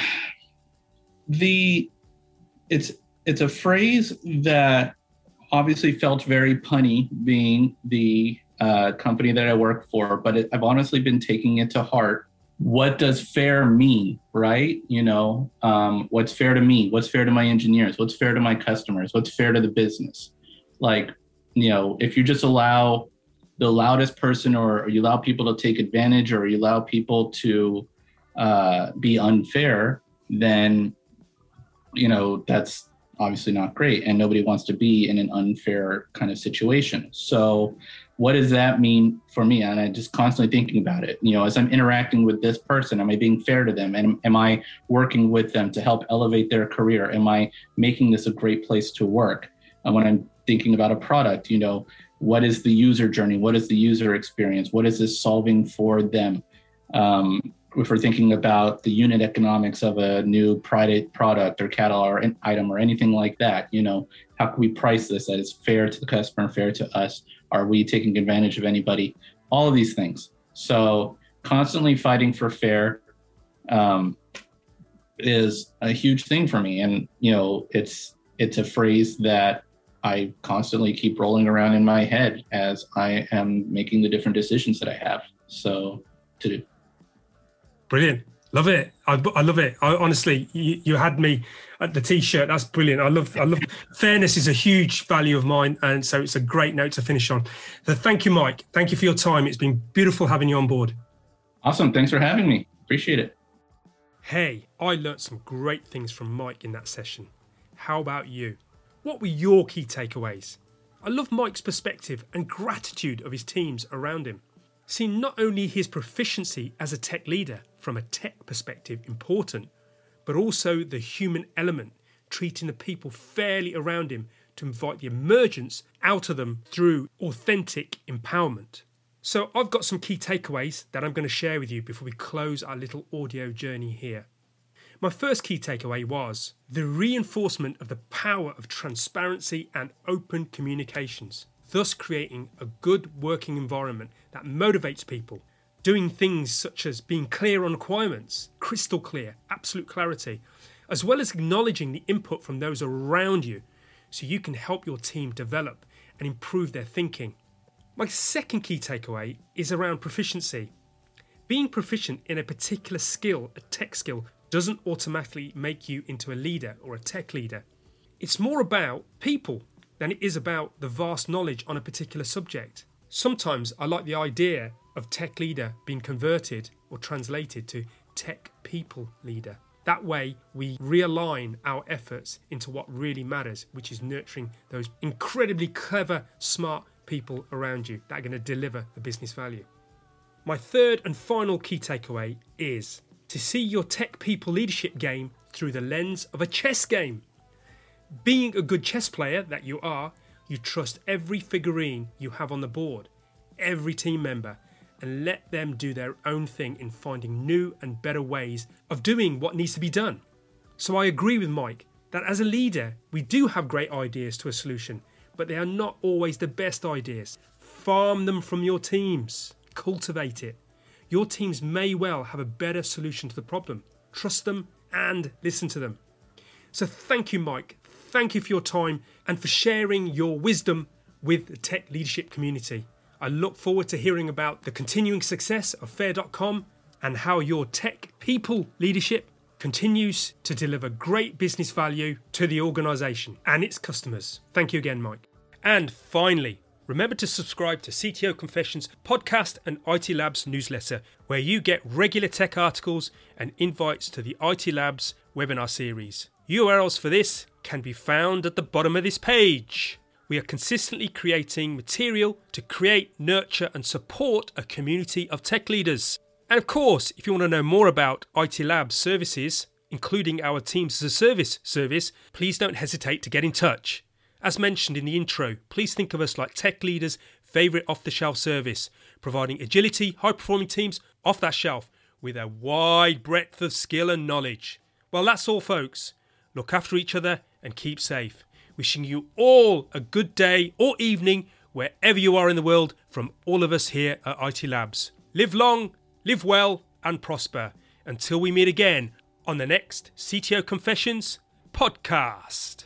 the it's it's a phrase that obviously felt very punny being the uh, company that I work for, but it, I've honestly been taking it to heart. What does fair mean, right? You know, um, what's fair to me? What's fair to my engineers? What's fair to my customers? What's fair to the business? Like, you know, if you just allow the loudest person or, you allow people to take advantage or you allow people to uh, be unfair, then you know that's obviously not great and nobody wants to be in an unfair kind of situation so what does that mean for me? And i'm just constantly thinking about it. You know as i'm interacting with this person am i being fair to them? And am i working with them to help elevate their career? Am i making this a great place to work? And when i'm thinking about a product you know what is the user journey? What is the user experience? What is this solving for them? Um, if we're thinking about the unit economics of a new product or catalog or an item or anything like that, you know, how can we price this that is fair to the customer, and fair to us? Are we taking advantage of anybody? All of these things. So constantly fighting for fair um, is a huge thing for me, and you know, it's it's a phrase that I constantly keep rolling around in my head as I am making the different decisions that I have. So to do. Brilliant. Love it. I, I love it. I, honestly, you, you, had me the t-shirt. That's brilliant. I love. I love. fairness is a huge value of mine, and so it's a great note to finish on. So thank you, Mike. Thank you for your time. It's been beautiful having you on board. Awesome. Thanks for having me. Appreciate it. Hey, I learnt some great things from Mike in that session. How about you? What were your key takeaways? I love Mike's perspective and gratitude of his teams around him. See not only his proficiency as a tech leader from a tech perspective important, but also the human element, treating the people fairly around him to invite the emergence out of them through authentic empowerment. So, I've got some key takeaways that I'm going to share with you before we close our little audio journey here. My first key takeaway was the reinforcement of the power of transparency and open communications thus creating a good working environment that motivates people. Doing things such as being clear on requirements, crystal clear, absolute clarity, as well as acknowledging the input from those around you so you can help your team develop and improve their thinking. My second key takeaway is around proficiency. Being proficient in a particular skill, a tech skill, doesn't automatically make you into a leader or a tech leader. It's more about people than it is about the vast knowledge on a particular subject. Sometimes I like the idea of tech leader being converted or translated to tech people leader. That way, we realign our efforts into what really matters, which is nurturing those incredibly clever, smart people around you that are going to deliver the business value. My third and final key takeaway is to see your tech people leadership game through the lens of a chess game. Being a good chess player that you are, you trust every figurine you have on the board, every team member, and let them do their own thing in finding new and better ways of doing what needs to be done. So I agree with Mike that as a leader, we do have great ideas to a solution, but they are not always the best ideas. Farm them from your teams, cultivate it. Your teams may well have a better solution to the problem. Trust them and listen to them. So thank you, Mike thank you for your time and for sharing your wisdom with the tech leadership community. I look forward to hearing about the continuing success of Fair.com and how your tech people leadership continues to deliver great business value to the organisation and its customers. Thank you again, Mike. And finally, remember to subscribe to CTO Confessions podcast and IT Labs newsletter, where you get regular tech articles and invites to the IT Labs webinar series. URLs for this can be found at the bottom of this page. We are consistently creating material to create, nurture, and support a community of tech leaders. And of course, if you want to know more about IT Labs services, including our Teams as a Service service, please don't hesitate to get in touch. As mentioned in the intro, please think of us like tech leaders' favourite off the shelf service, providing agility, high performing teams off that shelf with a wide breadth of skill and knowledge. Well, that's all, folks. Look after each other and keep safe. Wishing you all a good day or evening wherever you are in the world from all of us here at IT Labs. Live long, live well, and prosper until we meet again on the next CTO Confessions podcast.